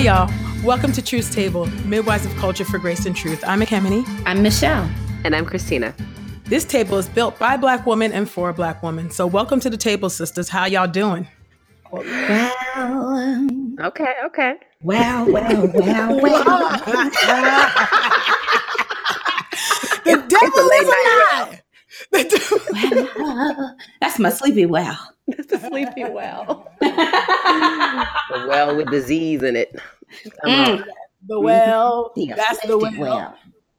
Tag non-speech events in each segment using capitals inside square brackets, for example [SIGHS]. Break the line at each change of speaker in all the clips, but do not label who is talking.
Hey, y'all. Welcome to Truth's Table, Midwives of Culture for Grace and Truth. I'm Ekemini.
I'm Michelle.
And I'm Christina.
This table is built by Black women and for Black women. So, welcome to the table, sisters. How y'all doing?
Well,
okay, okay.
Well, well, well, well. [LAUGHS]
the devil is a lie.
Well, that's my sleepy well.
That's the sleepy well. the well with disease in it.
Mm. The well. The that's the well. well.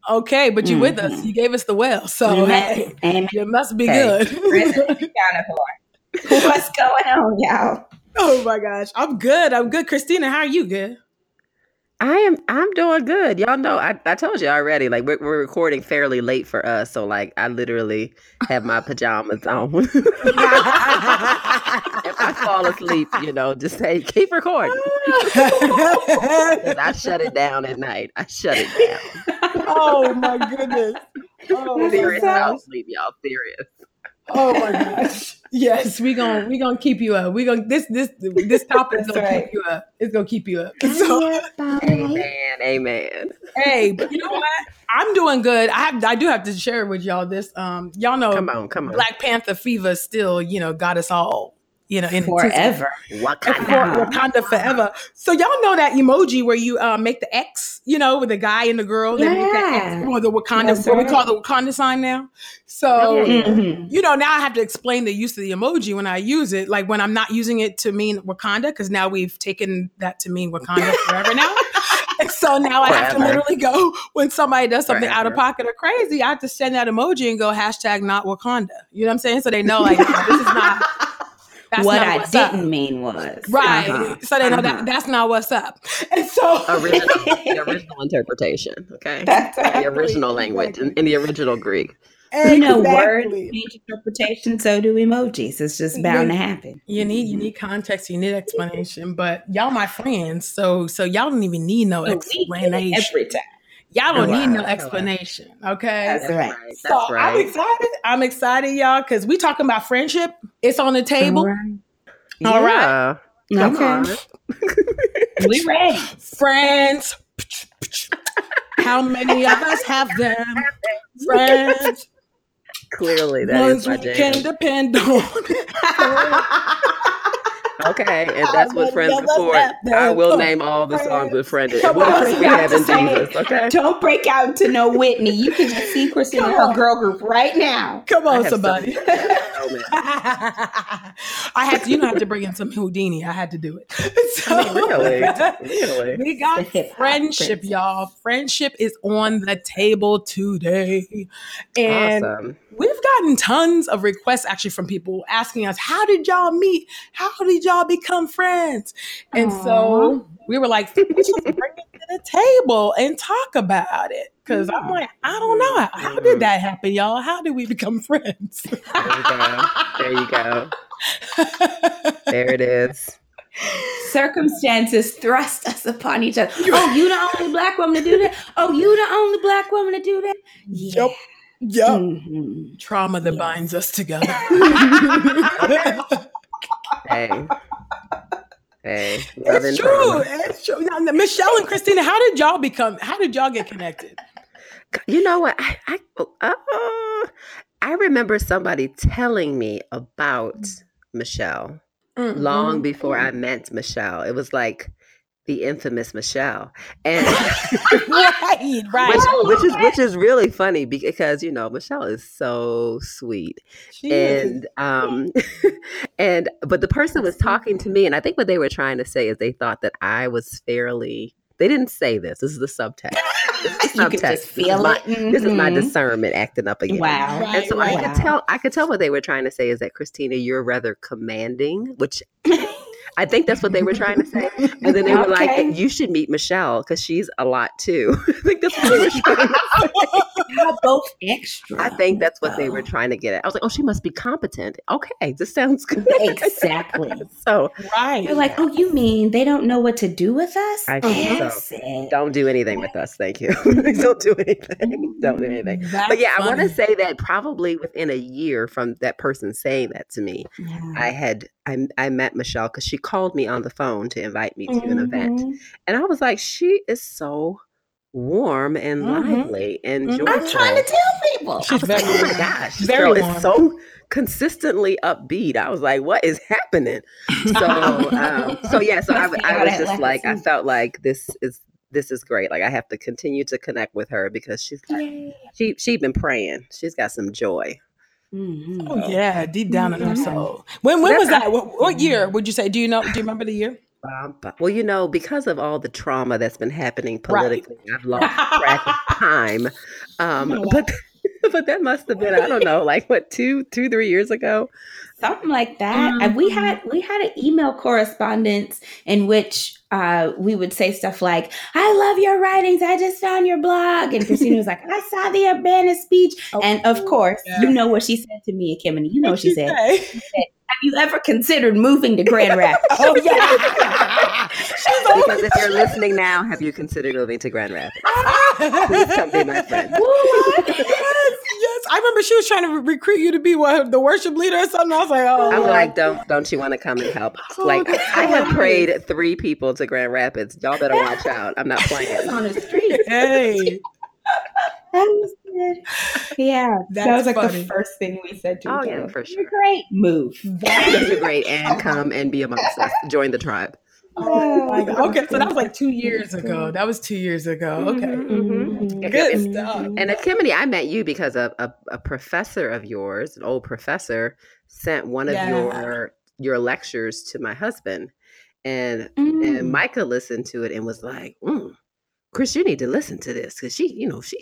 Okay, but you mm-hmm. with us. Mm-hmm. You gave us the well. So hey, Amen. you must be hey. good.
What's going on, y'all?
Oh my gosh. I'm good. I'm good. Christina, how are you? Good.
I am I'm doing good. Y'all know I, I told you already, like we're, we're recording fairly late for us. So like I literally have my pajamas on. [LAUGHS] if I fall asleep, you know, just say keep recording. [LAUGHS] I shut it down at night. I shut it down.
Oh my goodness.
Oh, serious about sleep, y'all. Serious.
Oh my gosh. [LAUGHS] Yes, we gonna we gonna keep you up. We gonna this this this topic is gonna right. keep you up. It's gonna keep you up. So,
amen, amen.
Hey, but you know what? I'm doing good. I have I do have to share with y'all this. Um, y'all know,
come on, come on.
Black Panther fever still, you know, got us all you know, in
forever.
Wakanda. Wakanda forever. So y'all know that emoji where you uh, make the X, you know, with the guy and the girl. Yeah. They make that X, or the Wakanda, yes, what we call the Wakanda sign now. So, mm-hmm. you know, now I have to explain the use of the emoji when I use it. Like when I'm not using it to mean Wakanda, because now we've taken that to mean Wakanda [LAUGHS] forever now. so now I have to literally go [LAUGHS] when somebody does something Forever. out of pocket or crazy. I have to send that emoji and go hashtag not Wakanda. You know what I'm saying? So they know like this is not [LAUGHS]
that's what I didn't up. mean was
right. Uh-huh. So they know uh-huh. that that's not what's up. [LAUGHS] And so [LAUGHS]
original, the [LAUGHS] original interpretation. Okay, that's the original language in, in, the original Greek.
Exactly. You know, words change interpretation. So do emojis. It's just bound to happen.
You need you need context. You need explanation. But y'all, my friends, so so y'all don't even need no explanation
every time.
Y'all don't need no explanation. Okay.
That's right.
So That's right. I'm excited. I'm excited, y'all, because we talking about friendship. It's on the table. All right. All right.
Okay. [LAUGHS] we ready.
Friends. How many of us have them? Friends.
Clearly, that Ones is my jam.
can depend on. [LAUGHS] [LAUGHS]
Okay, and that's what friends are for. I will name all the songs with friended. What else we have in Jesus? Okay.
Don't break out into no Whitney. You can just see Christina in her girl group right now.
Come on, somebody. [LAUGHS] I had to. You don't have to bring in some Houdini. I had to do it. [LAUGHS]
So, I mean, really, really.
We got friendship, y'all. Friendship is on the table today, and. Awesome we've gotten tons of requests actually from people asking us, How did y'all meet? How did y'all become friends? And Aww. so we were like, bring it to the table and talk about it. Cause I'm hmm. like, I don't know. How hmm. did that happen, y'all? How did we become friends?
There you go. There you go. there it is.
Circumstances thrust us upon each other. Oh, you the only black woman to do that? Oh, you the only black woman to do that?
Yeah. Yep. Yep. Mm-hmm. Trauma that yes. binds us together. [LAUGHS]
hey. Hey,
it's true. Trauma. It's true. Now, Michelle and Christina, how did y'all become? How did y'all get connected?
You know what? I I, uh, I remember somebody telling me about Michelle mm-hmm. long before mm-hmm. I met Michelle. It was like the infamous Michelle, and [LAUGHS]
right, [LAUGHS] right,
which, which, is which is really funny because you know Michelle is so sweet, she and is. um, [LAUGHS] and but the person was talking to me, and I think what they were trying to say is they thought that I was fairly. They didn't say this. This is the subtext.
This is you subtext. Just feel
this, is my,
mm-hmm.
this is my discernment acting up again.
Wow.
Right, and so right. I could tell. I could tell what they were trying to say is that Christina, you're rather commanding, which I think that's what they were trying to say. And then they were okay. like, you should meet Michelle because she's a lot too. [LAUGHS] I think that's what they were trying to say. [LAUGHS]
both extra.
I think that's what they were trying to get at. I was like, oh, she must be competent. Okay, this sounds good. [LAUGHS]
Exactly.
so,
right. You're like, oh, you mean they don't know what to do with us?
I think so. Don't do anything with us. Thank you. don't do anything. Mm-hmm. Don't do anything. That's but yeah, funny. I want to say that probably within a year from that person saying that to me, yeah. I had I, I met Michelle because she called me on the phone to invite me to mm-hmm. an event, mm-hmm. and I was like, she is so warm and mm-hmm. lively and joyful.
I'm trying to tell people.
She's very, like, oh my gosh, this very girl warm. is so consistently upbeat. I was like, what is [LAUGHS] happening? So, [LAUGHS] um, so yeah, so I, I was just like, I felt like this is this is great. Like I have to continue to connect with her because she's got, she she's been praying. She's got some joy.
Mm-hmm. Oh yeah, deep down in our soul. When when was that? What, what, year would you say? Do you know? Do you remember the year?
Um, well, you know, because of all the trauma that's been happening politically, right. I've lost track of [LAUGHS] time. Um, but [LAUGHS] but that must have been I don't know, like what two two three years ago
something like that. Mm-hmm. we had we had an email correspondence in which uh, we would say stuff like, "I love your writings. I just found your blog," and Christina was like, "I saw the Urbana speech," oh, and of course, yeah. you know what she said to me, Kimmy. You know what she said. she said. Have you ever considered moving to Grand Rapids? [LAUGHS] oh
yeah. [LAUGHS] because if you're listening now, have you considered moving to Grand Rapids? [LAUGHS] Please come be my friend. yes, yes.
I remember she was trying to recruit you to be what the worship leader or something. I was like, oh.
I'm like, don't don't you want to come and help? Oh, like, I have prayed three people to Grand Rapids. Y'all better watch out. I'm not playing
on the street. Hey. That was good. [LAUGHS] Yeah, That's that was like funny. the first thing we said to oh, each other.
Yeah, for sure.
Great move.
That's [LAUGHS] a great. [LAUGHS] And come and be amongst us. Join the tribe.
Oh, my God. okay, so that was like two years ago. That was two years ago. Okay, mm-hmm, mm-hmm. good
and, stuff. And Ekemini, I met you because a, a, a, professor of yours, an old professor, sent one of yeah. your your lectures to my husband, and mm. and Micah listened to it and was like, mm, "Chris, you need to listen to this because she, you know, she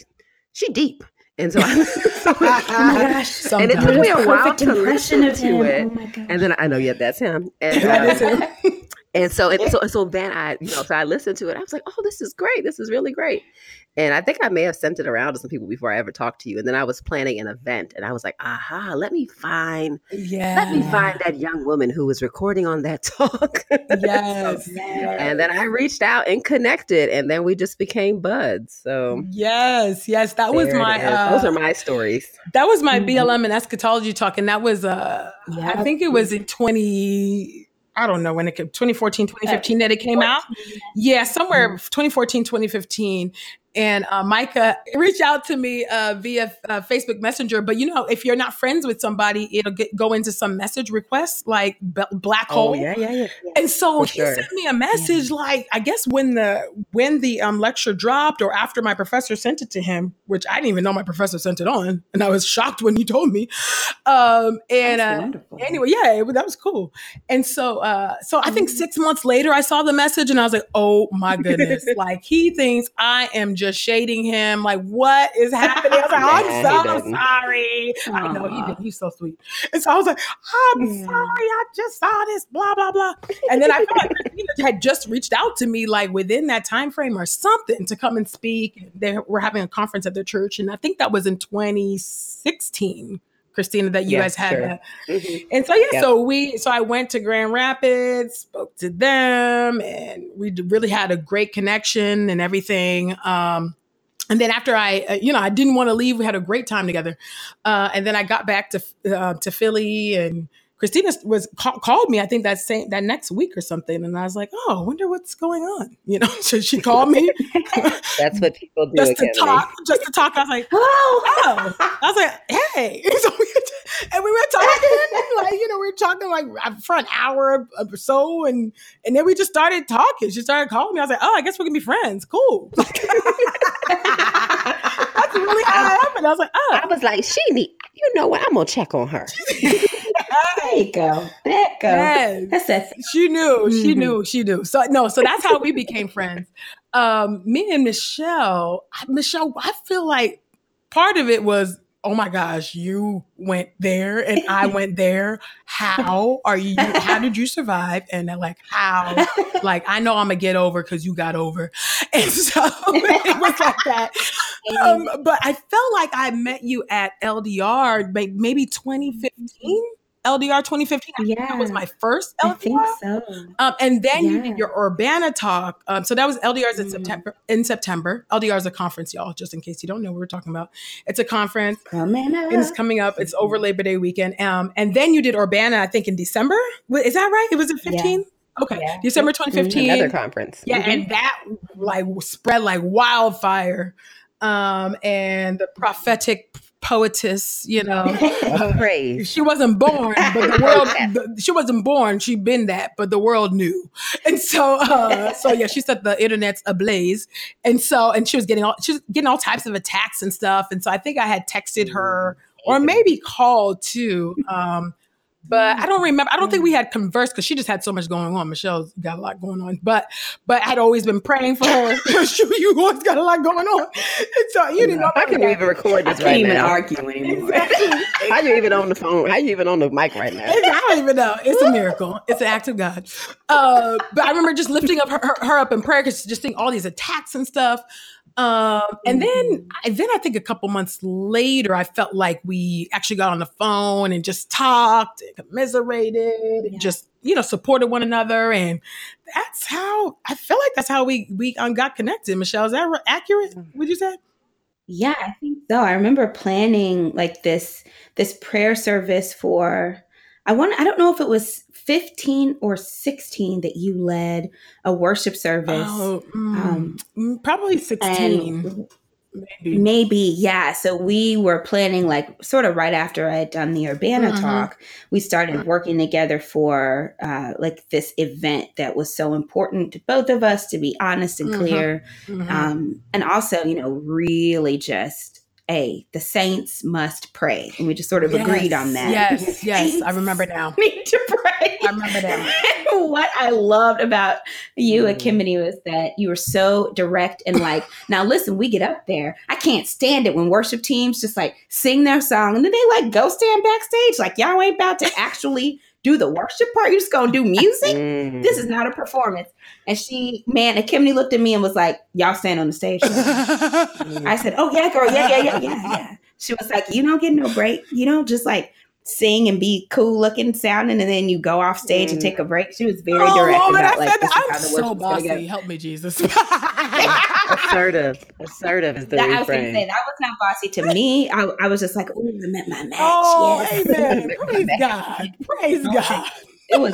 she deep." And so, I, [LAUGHS] so [LAUGHS] oh my gosh, and it took me a while to listen to it. Oh and then I know, yeah, that's him. And, uh, and so, and [LAUGHS] so, so then I, you know, so I listened to it. I was like, oh, this is great. This is really great. And I think I may have sent it around to some people before I ever talked to you. And then I was planning an event and I was like, aha, let me find, yeah. let me find that young woman who was recording on that [LAUGHS] talk.
Yes.
so, And then I reached out and connected and then we just became buds. So
yes, yes, that was my,
uh, those are my stories.
That was my mm-hmm. BLM and eschatology talk. And that was, uh, yeah. I think it was in 20, I don't know when it came, 2014, 2015 that it came out. Yeah, somewhere mm-hmm. 2014, 2015 and uh, Micah reached out to me uh, via uh, Facebook Messenger. But you know, if you're not friends with somebody, it'll get, go into some message request like b- black hole.
Oh yeah, yeah, yeah.
And so For he sure. sent me a message yeah. like I guess when the when the um, lecture dropped or after my professor sent it to him, which I didn't even know my professor sent it on, and I was shocked when he told me. Um, and uh, anyway, yeah, it, that was cool. And so, uh, so I think mm-hmm. six months later, I saw the message and I was like, oh my [LAUGHS] goodness, like he thinks I am just shading him. Like, what is happening? I was like, I'm [LAUGHS] so sorry. Aww. I know he did. He's so sweet. And so I was like, I'm yeah. sorry. I just saw this, blah, blah, blah. And then I felt like [LAUGHS] Christina had just reached out to me like within that time frame or something to come and speak. They were having a conference at their church. And I think that was in 2016. Christina, that you yeah, guys had. Sure. Mm-hmm. And so yeah, yep. so we so I went to Grand Rapids, spoke to them, and we really had a great connection and everything. Um, and then after I, uh, you know, I didn't want to leave. We had a great time together. Uh, and then I got back to uh, to Philly and Christina was ca- called me, I think that same that next week or something, and I was like, "Oh, I wonder what's going on." You know, [LAUGHS] so she called me.
That's what people do.
just to talk, just to talk. I was like, [LAUGHS] "Oh, oh!" I was like, "Hey," [LAUGHS] so we, and we were talking, like you know, we were talking like uh, for an hour or so, and and then we just started talking. She started calling me. I was like, "Oh, I guess we can be friends. Cool." That's really how it happened. I was like, "Oh,"
I was like, "She need." You know what? I'm gonna check on her. [LAUGHS]
There you go. There you go. Yes. That's it.
She knew. Mm-hmm. She knew. She knew. So no. So that's how we became friends. Um, me and Michelle. Michelle, I feel like part of it was oh my gosh, you went there and I went there. How are you? How did you survive? And like, how? Like, I know I'm gonna get over because you got over. [LAUGHS] And so [LAUGHS] it was like that. Um, but I felt like I met you at LDR maybe 2015. LDR 2015. yeah, that was my first LDR. I think so. Um, and then yeah. you did your Urbana talk. Um, so that was LDR's mm. in September. In September, LDR is a conference, y'all. Just in case you don't know what we're talking about, it's a conference.
Coming up.
It's coming up. It's over Labor Day weekend. Um, and then you did Urbana, I think in December. Is that right? It was in 15. Yeah. Okay, yeah. December 2015.
Another conference.
Yeah, mm-hmm. and that like spread like wildfire. Um, and the prophetic poetess, you know. [LAUGHS]
Uh, Praise.
She wasn't born, but the [LAUGHS] world. the, she wasn't born. She'd been that, but the world knew. And so, uh, so yeah, she set the internet's ablaze. And so, and she was getting all she was getting all types of attacks and stuff. And so, I think I had texted her or maybe called too. Um, but I don't remember. I don't think we had conversed because she just had so much going on. Michelle's got a lot going on, but but I'd always been praying for her. [LAUGHS] [LAUGHS] you always got a lot going on, and so you didn't know.
I can even record this
I
right
even
now.
argue anymore.
Exactly. [LAUGHS] How you even on the phone? How you even on the mic right now? I
don't even know. It's a miracle. It's an act of God. Uh, but I remember just lifting up her, her, her up in prayer because just seeing all these attacks and stuff. Um, and then, mm-hmm. then I think a couple months later, I felt like we actually got on the phone and just talked and commiserated yeah. and just, you know, supported one another. And that's how I feel like that's how we, we um, got connected. Michelle, is that accurate? Mm. Would you say?
Yeah, I think so. I remember planning like this, this prayer service for, I want, I don't know if it was 15 or 16 that you led a worship service. Oh,
mm, um, mm, probably 16.
Maybe. Maybe, yeah. So we were planning, like, sort of right after I had done the Urbana mm-hmm. talk, we started working together for uh, like this event that was so important to both of us, to be honest and mm-hmm. clear. Mm-hmm. Um, and also, you know, really just a the saints must pray and we just sort of yes, agreed on that
yes [LAUGHS] yes i remember now [LAUGHS]
need to pray
i remember that [LAUGHS]
what i loved about you mm. Ekemini was that you were so direct and like now listen we get up there i can't stand it when worship teams just like sing their song and then they like go stand backstage like y'all ain't about to actually do the worship part. You're just gonna do music. Mm. This is not a performance. And she, man, and Kimberly looked at me and was like, "Y'all stand on the stage." [LAUGHS] I said, "Oh yeah, girl, yeah, yeah, yeah, yeah, yeah." She was like, "You don't get no break. You don't just like." sing and be cool looking sounding and then you go off stage mm. and take a break. She was very oh, direct Lord, about like this
I'm so bossy. Help me, Jesus. [LAUGHS] [LAUGHS]
assertive. Assertive is the
that,
refrain.
I was gonna say that was not bossy to me. I, I was just like, oh, I met my match.
Oh, yes. amen. Praise God. Praise God.
It was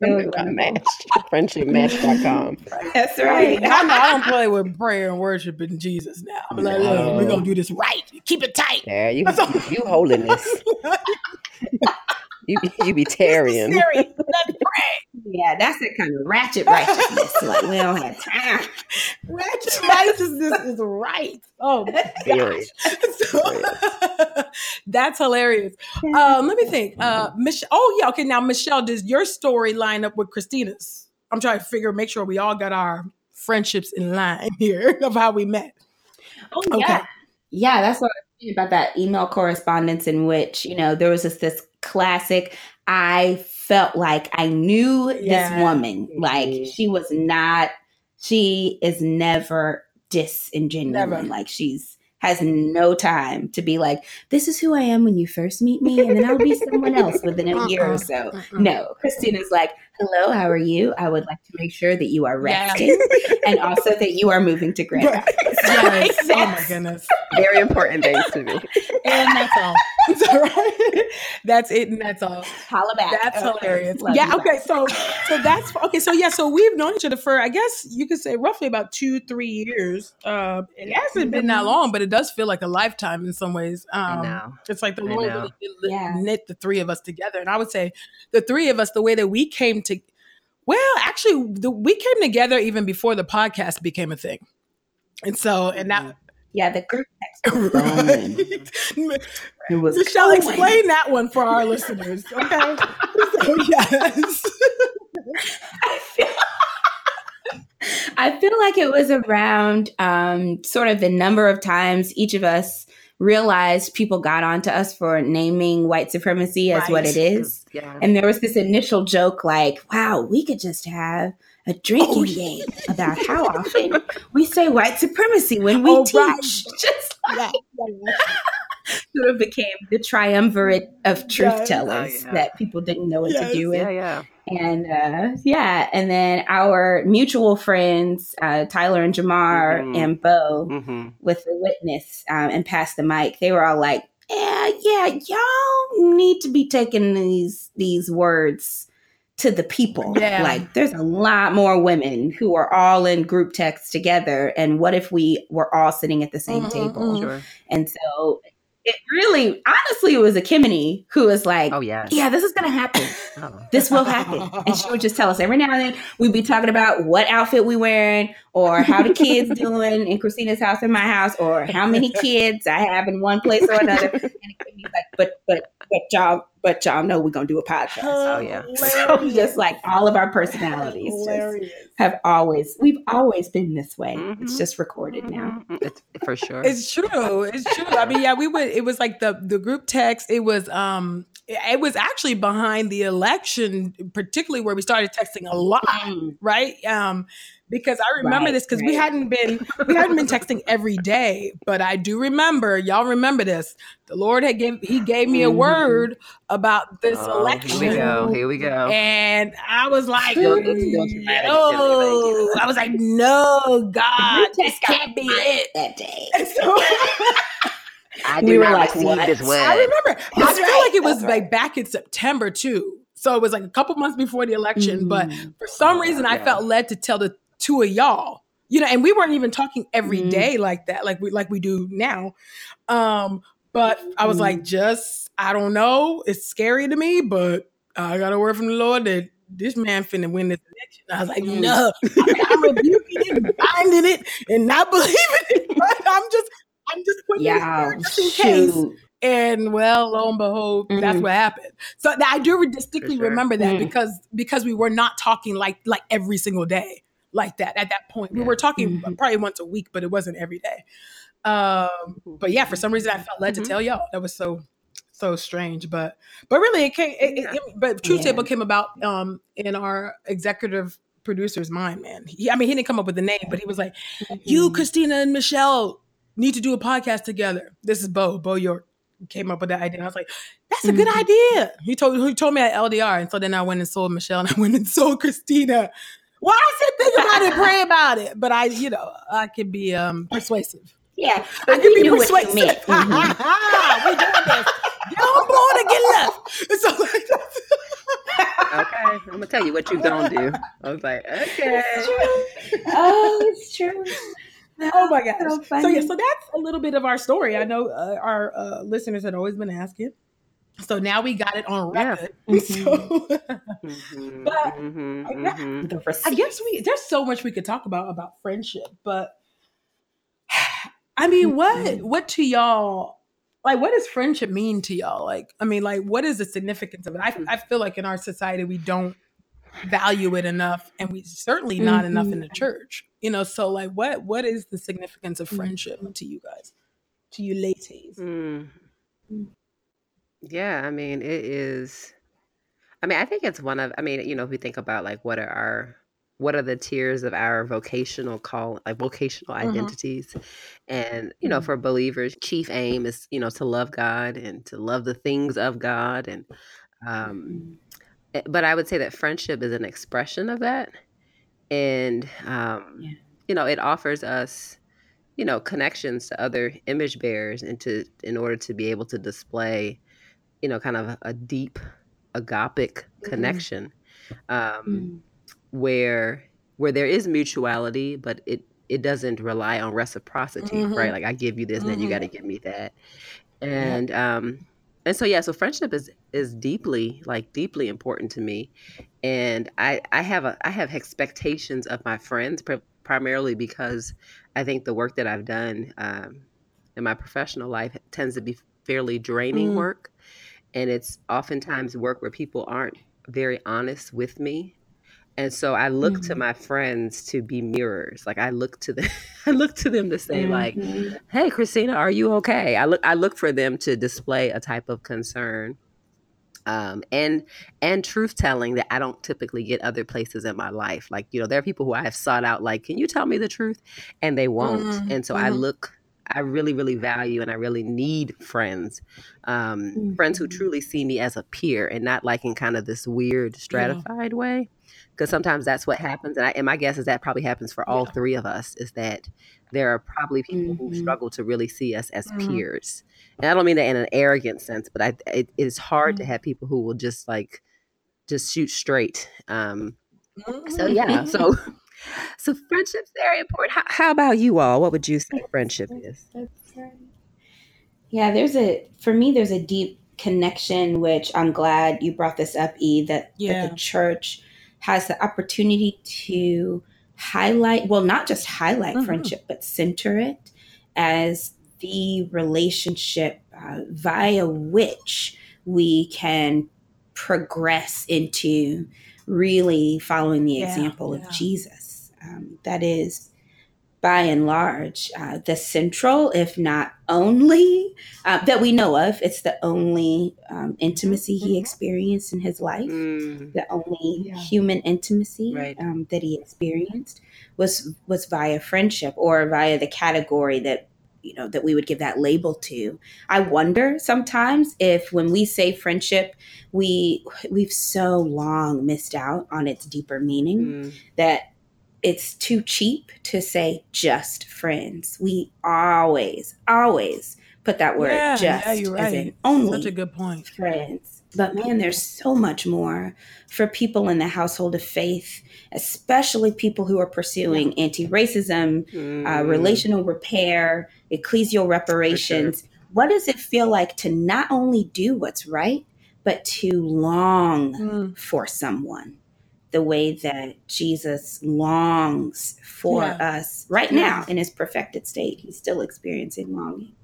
match. Friendshipmatch.com.
That's right.
I, know, I don't play with prayer and worship in Jesus now. I'm like, no. we're gonna do this right. Keep it tight.
Yeah, you you, you holiness. you [LAUGHS] you be Tarian.
Yeah, that's that kind of ratchet righteousness. [LAUGHS] like we don't have time. [LAUGHS]
Ratchet righteousness is right. Oh my gosh. [LAUGHS] So, that's hilarious. Um, let me think. Uh, Michelle. Oh yeah. Okay. Now, Michelle, does your story line up with Christina's? I'm trying to figure, make sure we all got our friendships in line here of how we met.
Oh yeah. Okay. Yeah, that's what I was thinking about that email correspondence in which you know there was just this classic. I felt like I knew yeah. this woman. Like she was not, she is never disingenuous. Never. Like she's has no time to be like, this is who I am when you first meet me, and then I'll be someone else within a year or uh-uh. so. Uh-uh. No, Christina's like, hello, how are you? I would like to make sure that you are resting yeah. and also that you are moving to [LAUGHS] Grand Rapids. [LAUGHS]
Yes. oh my goodness.
Very important things to me.
And that's all. [LAUGHS] That's all right. That's it and that's all.
Holla back.
That's okay. hilarious. Love yeah, okay. So so that's okay. So yeah, so we've known each other for I guess you could say roughly about two, three years. Uh, it hasn't been that long, but it does feel like a lifetime in some ways. Um it's like the Lord really yeah. knit the three of us together. And I would say the three of us, the way that we came to well, actually, the, we came together even before the podcast became a thing, and so and now.
Yeah, the group text. [LAUGHS] right. [LAUGHS]
It was. Michelle, explain that one for our listeners, okay? so, [LAUGHS] yes.
I feel, I feel like it was around um, sort of the number of times each of us realized people got onto us for naming white supremacy as right. what it is. Yeah. And there was this initial joke like, wow, we could just have a drinking oh, game [LAUGHS] about how [LAUGHS] often we say white supremacy when we oh, teach. [LAUGHS] Right. Just like, yeah. sort of became the triumvirate of truth yes. tellers oh, yeah. that people didn't know what yes. to do with.
Yeah, yeah.
And uh, yeah, and then our mutual friends, uh, Tyler and Jemar mm-hmm. and Beau, mm-hmm. with the witness um, and pass the mic, they were all like, "Yeah, yeah, y'all need to be taking these these words to the people. Yeah. Like there's a lot more women who are all in group text together. And what if we were all sitting at the same mm-hmm, table? Mm-hmm. Sure. And so it really, honestly, it was Ekemini who was like, "Oh yeah, yeah, this is gonna happen. [LAUGHS] Oh. This will happen." And she would just tell us every now and then. We'd be talking about what outfit we wearing, or how the kids doing in Christina's house in my house, or how many kids I have in one place or another. And like, but but but y'all, but y'all know we're gonna do a podcast. Oh yeah. So [LAUGHS] just like all of our personalities have always we've always been this way. Mm-hmm. It's just recorded now.
Mm-hmm. It's, for sure.
It's true. It's true. I mean, yeah, we would it was like the the group text, it was um it was actually behind the election, particularly where we started texting a lot, mm. right? Um, because I remember right, this because right. we hadn't been we hadn't been [LAUGHS] texting every day, but I do remember y'all remember this. The Lord had gave he gave me a mm-hmm. word about this oh, election.
Here we go. Here we go.
And I was like, oh, I was like, no, God, this can't be it that day. So, [LAUGHS]
I we were like, what? This word.
I remember. I feel right. like it was like back in September too. So it was like a couple months before the election, mm-hmm. but for some reason I felt led to tell the two of y'all you know and we weren't even talking every mm-hmm. day like that like we like we do now um but i was mm-hmm. like just i don't know it's scary to me but i got a word from the lord that this man finna win this election. I was like, mm-hmm. no, I'm rebuking it, and [LAUGHS] binding it, and not [LAUGHS] believing it. But I'm just, I'm just putting yeah, it just in shoot. case. And well, lo and behold, mm-hmm. that's what happened. So I do distinctly sure. remember that mm-hmm. because because we were not talking like like every single day like that at that point. We were talking mm-hmm. probably once a week, but it wasn't every day. Um, but yeah, for some reason I felt led mm-hmm. to tell y'all. That was so so strange, but but really it came. It, it, but Truth yeah. Table came about um, in our executive producer's mind. Man, he, I mean, he didn't come up with the name, but he was like, mm-hmm. "You, Christina, and Michelle need to do a podcast together." This is Beau Beau York came up with that idea. I was like, "That's a good mm-hmm. idea." He told he told me at LDR, and so then I went and sold Michelle, and I went and [LAUGHS] sold Christina. Well, I said think about it, pray [LAUGHS] about it, but I, you know, I can be um persuasive.
Yeah,
I can be persuasive. [LAUGHS] Mm-hmm. we doing this. Get on board and get left.
So, okay, I'm gonna tell you what you gonna do. I was like, okay.
It's oh, it's true. [LAUGHS]
oh my gosh. So, so, yeah, so that's a little bit of our story. I know uh, our uh, listeners had always been asking. So now we got it on record. Yeah. [LAUGHS] So, mm-hmm, but mm-hmm, I, guess, mm-hmm. I guess we there's so much we could talk about about friendship, but [SIGHS] I mean, what mm-hmm. what to y'all like? What does friendship mean to y'all? Like, I mean, like, what is the significance of it? I I feel like in our society we don't value it enough, and we certainly not enough in the mm-hmm. church. You know, so like, what what is the significance of friendship to you guys? To you ladies? Mm.
Yeah, I mean, it is. I mean, I think it's one of. I mean, you know, if we think about like what are our what are the tiers of our vocational call like vocational mm-hmm. identities and you know mm-hmm. for believers chief aim is you know to love god and to love the things of god and um eh, but i would say that friendship is an expression of that and um yeah. you know it offers us you know connections to other image bearers and to in order to be able to display you know, kind of a deep agapic mm-hmm. connection um, mm. where where there is mutuality, but it it doesn't rely on reciprocity, mm-hmm. right? Like I give you this, mm-hmm. then you got to give me that, and um, and so yeah, so friendship is is deeply like deeply important to me, and I I have a I have expectations of my friends pr- primarily because I think the work that I've done um, in my professional life tends to be fairly draining mm. work and it's oftentimes work where people aren't very honest with me and so i look mm-hmm. to my friends to be mirrors like i look to them [LAUGHS] i look to them to say mm-hmm. like hey christina are you okay i look i look for them to display a type of concern um, and and truth telling that I don't typically get other places in my life. Like you know, there are people who I have sought out. Like, can you tell me the truth? And they won't. Mm-hmm. And so I mm-hmm. look I really, really value and I really need friends, um, mm-hmm. friends who mm-hmm. truly see me as a peer and not like in kind of this weird stratified yeah. way. Because sometimes that's what happens, and, I, and, my guess is that probably happens for all yeah. three of us. Is that there are probably people mm-hmm. who struggle to really see us as mm-hmm. peers, and I don't mean that in an arrogant sense, but I, it is hard to mm-hmm. have people who will just like just shoot straight. Um, so yeah, so [LAUGHS] [LAUGHS] so friendship's very important. How, how, about you all? What would you say friendship is?
Yeah, there's a for me there's a deep connection which I'm glad you brought this up E that, yeah. that the church has the opportunity to highlight well not just highlight mm-hmm. friendship but center it as the relationship uh, via which we can progress into really following the yeah, example yeah. of Jesus. Um, that is, by and large, uh, the central, if not only, uh, that we know of. It's the only um, intimacy he mm-hmm. experienced in his life, mm. the only yeah. human intimacy right. um, that he experienced was was via friendship or via the category that you know that we would give that label to i wonder sometimes if when we say friendship we we've so long missed out on its deeper meaning mm. that it's too cheap to say just friends we always always put that word yeah, just yeah, you're right. as in only
such a good point
friends but man, there's so much more for people in the household of faith, especially people who are pursuing anti racism, mm. uh, relational repair, ecclesial reparations. Sure. What does it feel like to not only do what's right, but to long mm. for someone the way that Jesus longs for yeah. us right now in his perfected state? He's still experiencing longing.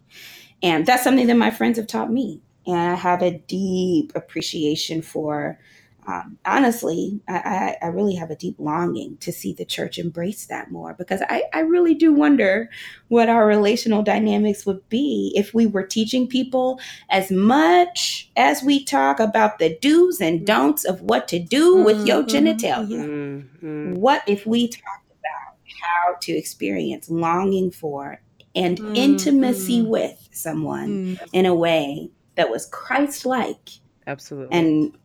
And that's something that my friends have taught me and I have a deep appreciation for. Um, honestly, I, I, really have a deep longing to see the church embrace that more because I, I really do wonder what our relational dynamics would be if we were teaching people as much as we talk about the do's and don'ts of what to do mm-hmm. with your mm-hmm. genitalia. Mm-hmm. What if we talked about how to experience longing for and mm-hmm. intimacy with someone mm. in a way that was Christ-like.
Absolutely.
And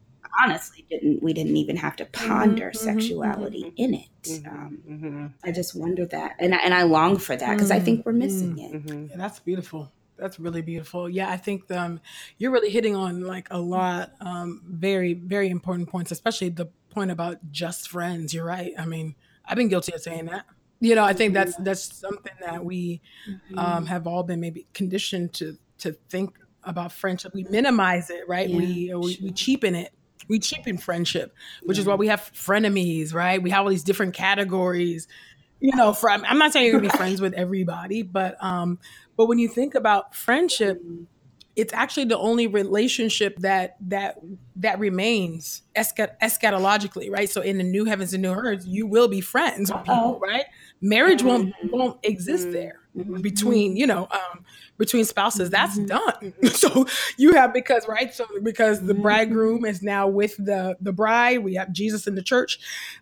honestly, didn't we didn't even have to ponder mm-hmm, mm-hmm sexuality mm-hmm, in it. Mm-hmm, um, mm-hmm. I just wonder that, and I, and I long for that because I think we're missing it.
Yeah, that's beautiful. That's really beautiful. Yeah, I think um, you're really hitting on like a lot um, very very important points, especially the point about just friends. You're right. I mean, I've been guilty of saying that. You know, I think that's that's something that we um, have all been maybe conditioned to to think about friendship. We minimize it, right? Yeah, we, we, we cheapen it. We cheapen friendship, which yeah. is why we have frenemies, right? We have all these different categories. You know, from I'm not saying you're gonna be friends with everybody, but um, but when you think about friendship, it's actually the only relationship that that that remains eschatologically, right? So in the new heavens and new earth, you will be friends with people, right? Marriage won't won't exist mm-hmm. there between you know um, between spouses that's mm-hmm. done [LAUGHS] so you have because right so because the mm-hmm. bridegroom is now with the the bride we have jesus in the church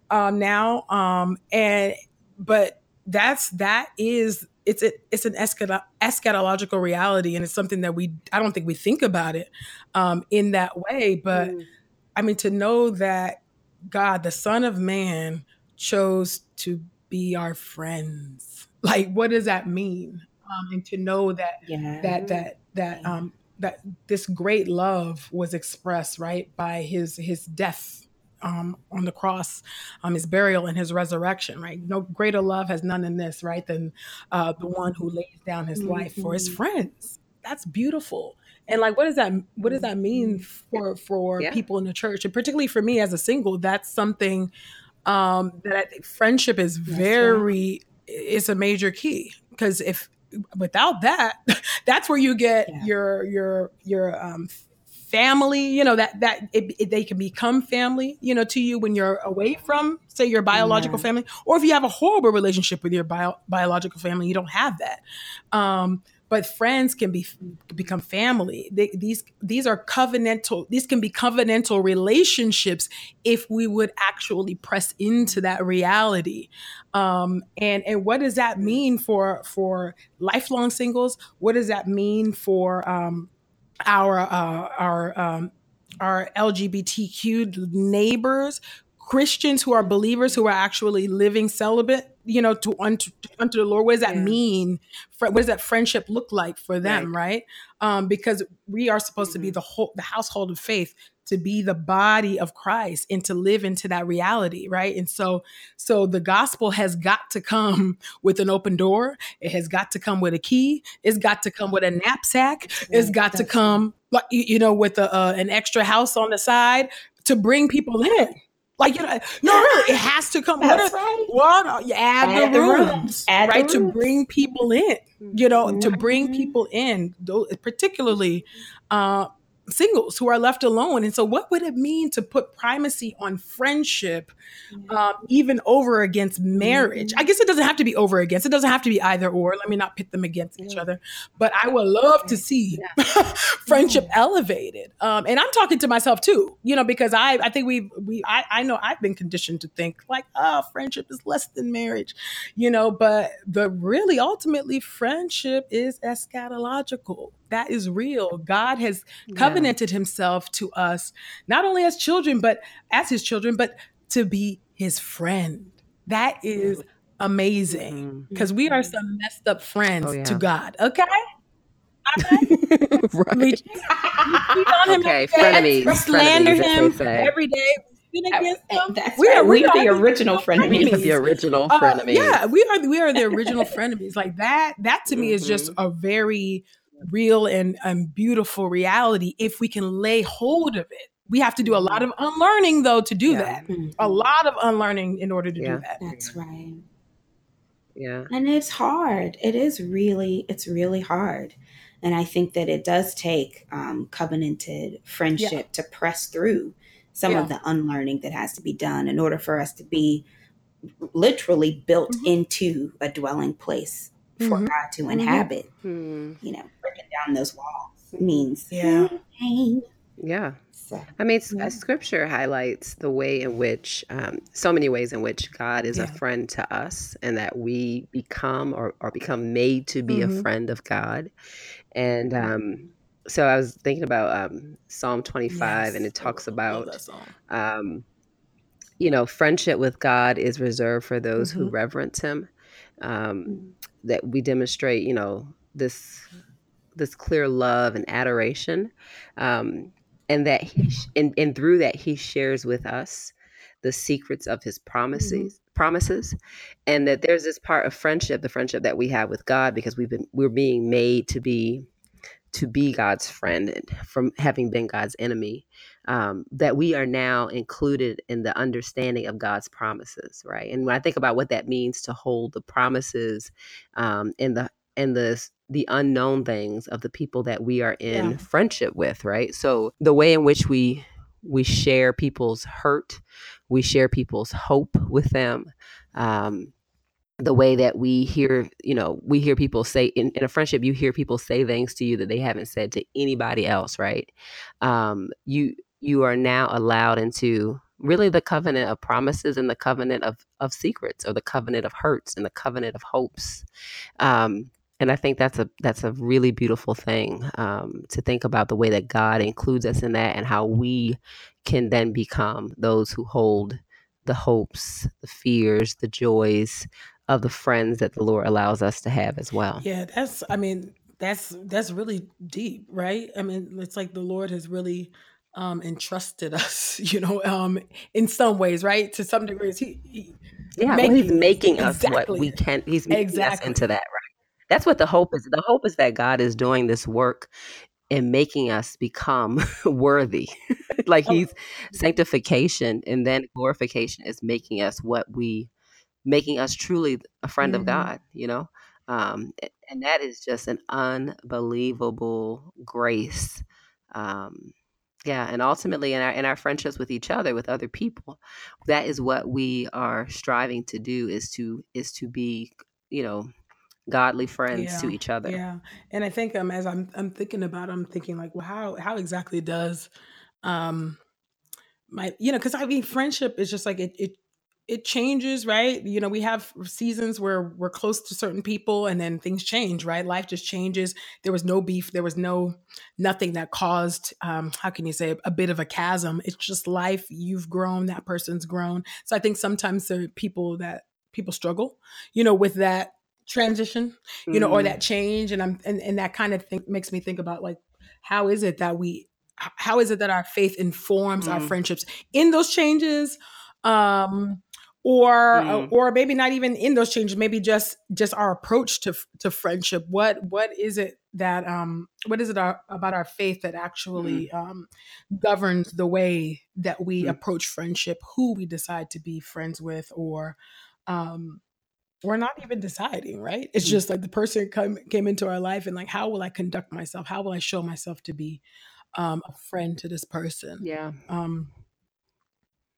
um, now um, and but that's that is it's a, it's an eschatological reality and it's something that we i don't think we think about it um, in that way but mm. i mean to know that god the son of man chose to be our friends like what does that mean um, and to know that yeah. that that that um that this great love was expressed right by his his death um, on the cross, um, his burial and his resurrection, right? No greater love has none in this, right, than uh, the one who lays down his mm-hmm. life for his mm-hmm. friends. That's beautiful. And like, what does that what does that mean for for yeah. people in the church, and particularly for me as a single? That's something um, that I think friendship is very is a major key because if without that, [LAUGHS] that's where you get yeah. your your your um, family. You know that that it, it, they can become family. You know to you when you're away from say your biological yeah. family, or if you have a horrible relationship with your bio, biological family, you don't have that. Um, but friends can be become family. They, these these are covenantal these can be covenantal relationships if we would actually press into that reality. Um, and and what does that mean for for lifelong singles? What does that mean for um, our uh, our um, our lgbtq neighbors Christians who are believers who are actually living celibate, you know, to unto, unto the Lord. What does that yeah. mean? What does that friendship look like for them, right? right? Um, because we are supposed mm-hmm. to be mm-hmm. the whole the household of faith to be the body of Christ and to live into that reality, right? And so so the gospel has got to come [LAUGHS] with an open door. It has got to come with a key. It's got to come with a knapsack. It's got to come like you know with a, uh, an extra house on the side to bring people in. Like you know, no, really, it has to come.
That's what, right.
What you add, add the, the rooms, rooms. Add right, the rooms. to bring people in. You know, mm-hmm. to bring people in, particularly uh, singles who are left alone. And so, what would it mean to put primacy on friendship, um, even over against marriage? I guess it doesn't have to be over against. It doesn't have to be either or. Let me not pit them against each other. But I would love to see [LAUGHS] friendship elevated. Um, and I'm talking to myself too, you know, because I I think we we I, I know I've been conditioned to think like, oh, friendship is less than marriage, you know. But the really ultimately, friendship is eschatological that is real. God has covenanted yeah. himself to us, not only as children, but as his children, but to be his friend. That is amazing because mm-hmm. we are some messed up friends oh, yeah. to God. Okay. [LAUGHS] [LAUGHS] Okay.
right. We, okay, frenemies.
Slander him every day against them.
That's we right. are we are the original frenemies.
frenemies. The original frenemies. Uh,
yeah, we are. We are the original frenemies. Like that. That to me mm-hmm. is just mm-hmm. a very real and, and beautiful reality if we can lay hold of it. We have to do a lot of unlearning though to do yeah. that. Mm-hmm. A lot of unlearning in order to yeah. do that.
That's right.
Yeah.
And it's hard. It is really, it's really hard. And I think that it does take um, covenanted friendship yeah. to press through some of the unlearning that has to be done in order for us to be literally built mm-hmm. into a dwelling place for mm-hmm. God to mm-hmm. inhabit. Mm-hmm. You know, breaking down those walls means
yeah.
pain.
Yeah. So, I mean, yeah. scripture highlights the way in which, um, so many ways in which God is yeah. a friend to us and that we become or, or become made to be mm-hmm. a friend of God. And um, so I was thinking about um, Psalm 25 yes. and it talks about, um, you know, friendship with God is reserved for those who mm-hmm. reverence him. Um, mm that we demonstrate, you know, this this clear love and adoration, um, and that he sh- and, and through that he shares with us the secrets of his promises mm-hmm. promises and that there's this part of friendship the friendship that we have with god because we've been we're being made to be to be god's friend from having been god's enemy um, that we are now included in the understanding of God's promises, right? And when I think about what that means to hold the promises um, in the in the the unknown things of the people that we are in yeah. friendship with, right? So the way in which we we share people's hurt, we share people's hope with them. Um, the way that we hear, you know, we hear people say in, in, a friendship, you hear people say things to you that they haven't said to anybody else, right? Um, you you are now allowed into really the covenant of promises and the covenant of, of secrets or the covenant of hurts and the covenant of hopes um, and i think that's a that's a really beautiful thing um, to think about the way that god includes us in that and how we can then become those who hold the hopes the fears the joys of the friends that the lord allows us to have as well.
Yeah that's i mean that's that's really deep right? I mean it's like the lord has really um, entrusted us, [LAUGHS] you know, um, in some ways, right? To some degrees, he, he
yeah, making, well, he's making us exactly. what we can. He's making exactly. us into that, right? That's what the hope is. The hope is that God is doing this work and making us become [LAUGHS] worthy. [LAUGHS] like oh. he's sanctification and then glorification is making us what we, making us truly a friend mm-hmm. of God, you know? Um, and that is just an unbelievable grace. Um, yeah, and ultimately in our in our friendships with each other, with other people, that is what we are striving to do is to is to be, you know, godly friends yeah, to each other.
Yeah. And I think um as I'm I'm thinking about I'm thinking like, well, how how exactly does um my you know, because I mean friendship is just like it it it changes, right? You know, we have seasons where we're close to certain people and then things change, right? Life just changes. There was no beef. There was no, nothing that caused, um, how can you say, a bit of a chasm. It's just life. You've grown, that person's grown. So I think sometimes the people that people struggle, you know, with that transition, you know, mm. or that change. And I'm, and, and that kind of thing makes me think about like, how is it that we how is it that our faith informs mm. our friendships in those changes um or uh, mm. or maybe not even in those changes maybe just just our approach to to friendship what what is it that um what is it our, about our faith that actually mm. um governs the way that we mm. approach friendship who we decide to be friends with or um we're not even deciding, right? It's mm. just like the person come, came into our life and like, how will I conduct myself? How will I show myself to be um, a friend to this person?
Yeah. Um,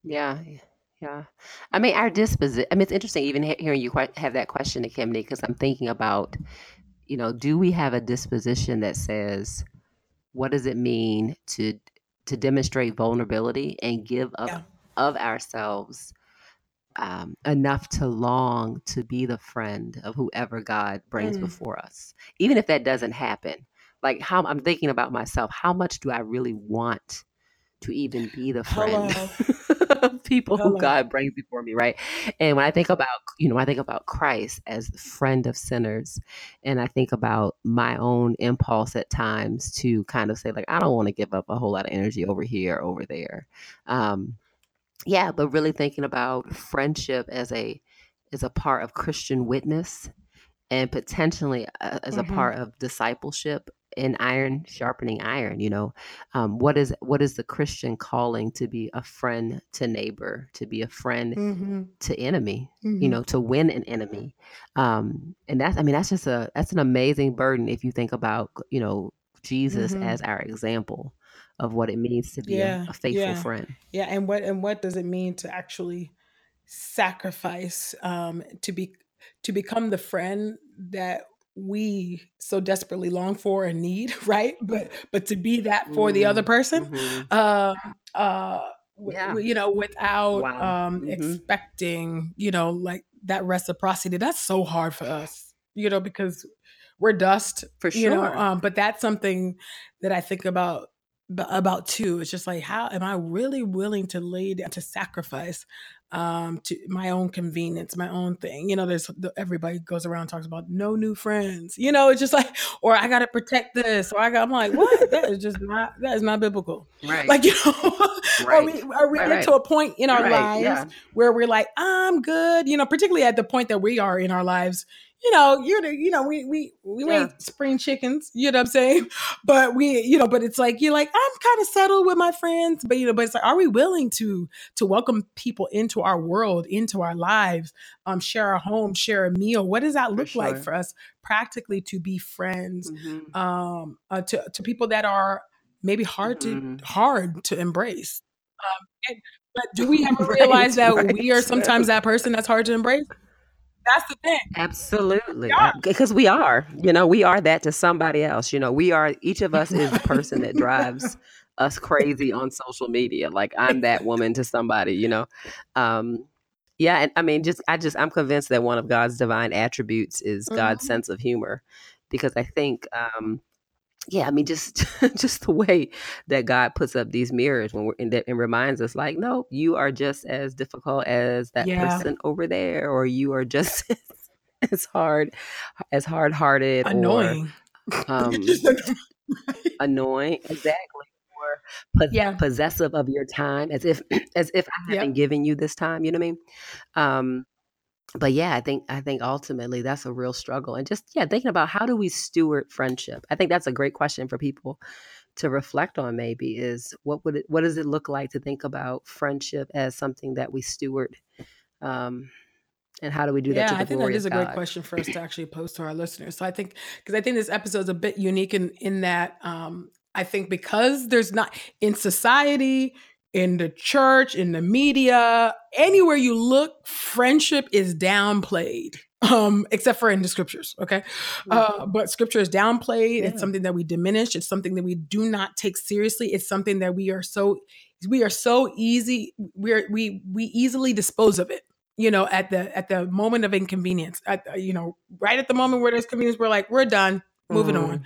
yeah. Yeah. I mean, our disposition, I mean, it's interesting even hearing you have that question to Ekemini, because I'm thinking about, you know, do we have a disposition that says, what does it mean to to demonstrate vulnerability and give up yeah. of ourselves um, enough to long to be the friend of whoever God brings mm. before us, even if that doesn't happen. Like how I'm thinking about myself, how much do I really want to even be the friend [LAUGHS] [LAUGHS] people Hello. who God brings before me, right? And when I think about, you know, I think about Christ as the friend of sinners, and I think about my own impulse at times to kind of say, like, I don't want to give up a whole lot of energy over here, over there. Um, yeah, but really thinking about friendship as a as a part of Christian witness and potentially uh, as mm-hmm. a part of discipleship in iron sharpening iron you know um, what is what is the christian calling to be a friend to neighbor to be a friend mm-hmm. to enemy mm-hmm. you know to win an enemy um, and that's i mean that's just a that's an amazing burden if you think about you know jesus mm-hmm. as our example of what it means to be yeah, a, a, faithful
yeah.
friend.
Yeah, and what and what does it mean to actually sacrifice um, to be to become the friend that we so desperately long for and need, [LAUGHS] right? But but to be that for mm, the other mm-hmm, person, mm-hmm. uh, uh, yeah. you know, without wow. um, mm-hmm. expecting, you know, like that reciprocity. That's so hard for us, you know, because we're dust
for sure.
You know, um, but that's something that I think about about too. It's just like, how am I really willing to lay down to sacrifice um to my own convenience, my own thing? You know, there's everybody goes around talks about no new friends. You know, it's just like, [LAUGHS] or I got to protect this, or I got. I'm like, what? that is just not that is not biblical.
Right.
Like [LAUGHS] you know, right. are we are we right, get right. to a point in our right, lives yeah. where we're like, I'm good. You know, particularly at the point that we are in our lives you know, you're the, you know, we we we yeah. ain't spring chickens, you know what I'm saying? [LAUGHS] But we, you know, but it's like you're like, I'm kind of settled with my friends, but you know, but it's like, are we willing to to welcome people into our world, into our lives, um, share a home, share a meal? What does that look for like for us practically to be friends mm-hmm. um uh, to to people that are maybe hard mm-hmm. to hard to embrace? Um, and, but do we [LAUGHS] ever right, realize that right. we are sometimes that person that's hard to embrace? That's the thing.
Absolutely. Because we are, you know, we are that to somebody else. You know, we are, each of us is the person that drives [LAUGHS] us crazy on social media. Like I'm that woman to somebody, you know. Um, yeah, and I mean, just I just I'm convinced that one of God's divine attributes is God's mm-hmm. sense of humor, because I think um, yeah, I mean, just [LAUGHS] just the way that God puts up these mirrors when we're in that and reminds us, like, no, you are just as difficult as that yeah. person over there, or you are just [LAUGHS] as hard, as hard hearted,
annoying,
or, [LAUGHS] um, annoying, exactly, or po- yeah. possessive of your time, as if [CLEARS THROAT] as if I haven't given you this time. You know what I mean? Um, but yeah, I think I think ultimately that's a real struggle. And just yeah, thinking about how do we steward friendship? I think that's a great question for people to reflect on maybe is what would it what does it look like to think about friendship as something that we steward? Um and how do we do that?
Yeah, I think that is a God? great question for us to [CLEARS THROAT] actually pose to our listeners. So I think because I think this episode is a bit unique in in that um, I think because there's not in society, in the church, in the media, anywhere you look, friendship is downplayed. Um, except for in the scriptures, okay? Uh, but scripture is downplayed. Yeah. It's something that we diminish. It's something that we do not take seriously. It's something that we are so we are so easy. We're we we easily dispose of it you know at the at the moment of inconvenience at you know right at the moment where there's convenience we're like we're done moving mm. on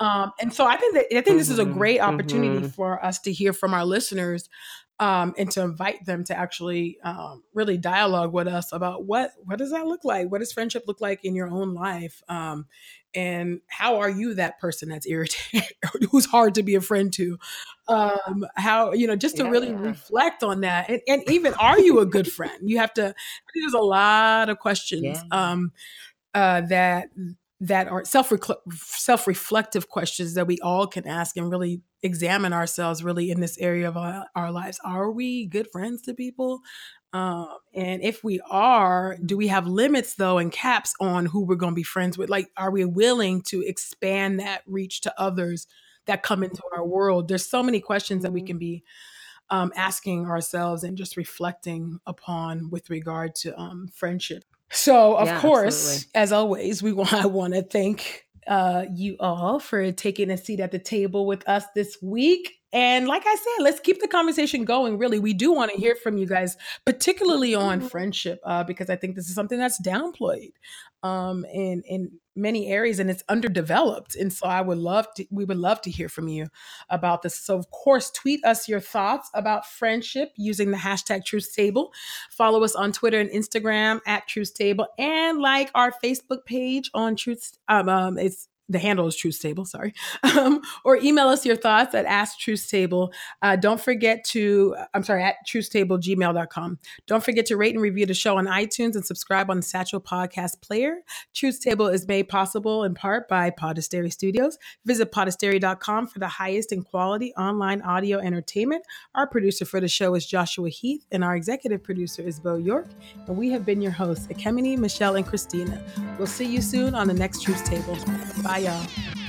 um, and so I think that I think this is a mm-hmm, great opportunity mm-hmm. for us to hear from our listeners um, and to invite them to actually um, really dialogue with us about what what does that look like? What does friendship look like in your own life? Um, and how are you that person that's irritating, [LAUGHS] who's hard to be a friend to? Um, how you know just to yeah, really yeah. reflect on that, and, and, even are you a good friend? You have to. There's a lot of questions yeah. um, uh, that that are self self reflective questions that we all can ask and really examine ourselves really in this area of our, our lives. Are we good friends to people? Um, and if we are, do we have limits though and caps on who we're going to be friends with? Like, are we willing to expand that reach to others that come into our world? There's so many questions that we mm-hmm. can be um, asking ourselves and just reflecting upon with regard to um, friendship. So, of yeah, course, absolutely. as always, we want [LAUGHS] I want to thank uh, you all for taking a seat at the table with us this week. And like I said, let's keep the conversation going. Really, we do want to hear from you guys, particularly on mm-hmm. friendship, uh, because I think this is something that's downplayed um, in in many areas and it's underdeveloped. And so I would love to, we would love to hear from you about this. So of course, tweet us your thoughts about friendship using the hashtag Truth Table. Follow us on Twitter and Instagram at Truth Table and like our Facebook page on Truth. Um, um, it's the handle is Truth Table, sorry. [LAUGHS] Um, or email us your thoughts at Ask Truth Table. Uh, don't forget to, I'm sorry, at truthtable.gmail.com. Don't forget to rate and review the show on iTunes and subscribe on the Stitcher Podcast Player. Truth Table is made possible in part by Podastery Studios. Visit podastery.com for the highest in quality online audio entertainment. Our producer for the show is Joshua Heath, and our executive producer is Beau York. And we have been your hosts, Ekemini, Michelle, and Christina. We'll see you soon on the next Truth Table. Bye. Fire.